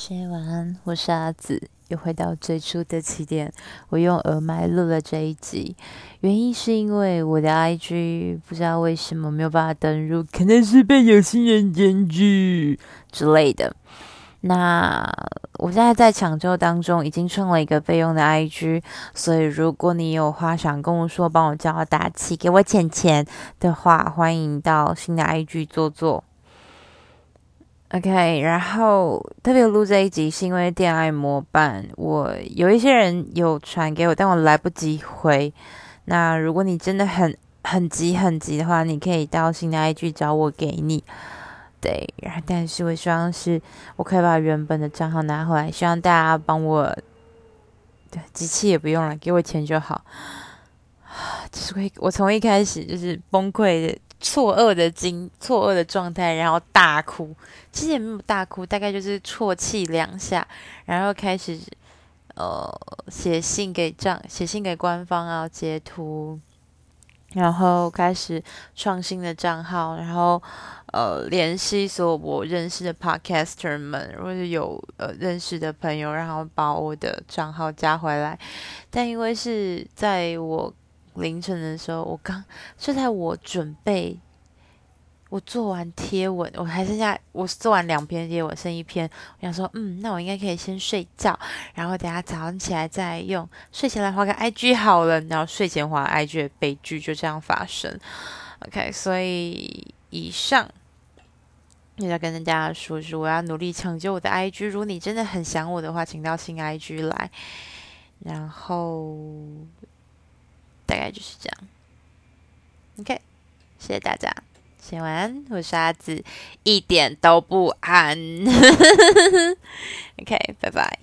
写晚安，我是阿紫，又回到最初的起点。我用耳麦录了这一集，原因是因为我的 IG 不知道为什么没有办法登入，可能是被有心人检举之类的。那我现在在抢救当中，已经创了一个备用的 IG，所以如果你有话想跟我说，帮我叫我打气，给我钱钱的话，欢迎到新的 IG 坐坐。OK，然后特别录这一集是因为电爱模板，我有一些人有传给我，但我来不及回。那如果你真的很很急很急的话，你可以到新的 IG 找我给你。对，然后但是我希望是我可以把原本的账号拿回来，希望大家帮我，对，机器也不用了，给我钱就好。啊就是我我从一开始就是崩溃的。错愕的惊，错愕的状态，然后大哭。其实也没有大哭，大概就是啜泣两下，然后开始呃写信给账，写信给官方啊，截图，然后开始创新的账号，然后呃联系所有我认识的 podcaster 们，或者有呃认识的朋友，然后把我的账号加回来。但因为是在我。凌晨的时候，我刚就在我准备，我做完贴文，我还剩下我做完两篇贴文，剩一篇。我想说，嗯，那我应该可以先睡觉，然后等下早上起来再用。睡前来画个 IG 好了，然后睡前画 IG 的悲剧就这样发生。OK，所以以上也要跟大家说，是我要努力抢救我的 IG。如果你真的很想我的话，请到新 IG 来，然后。就是这样，OK，谢谢大家，写晚安，我是阿紫，一点都不安，OK，拜拜。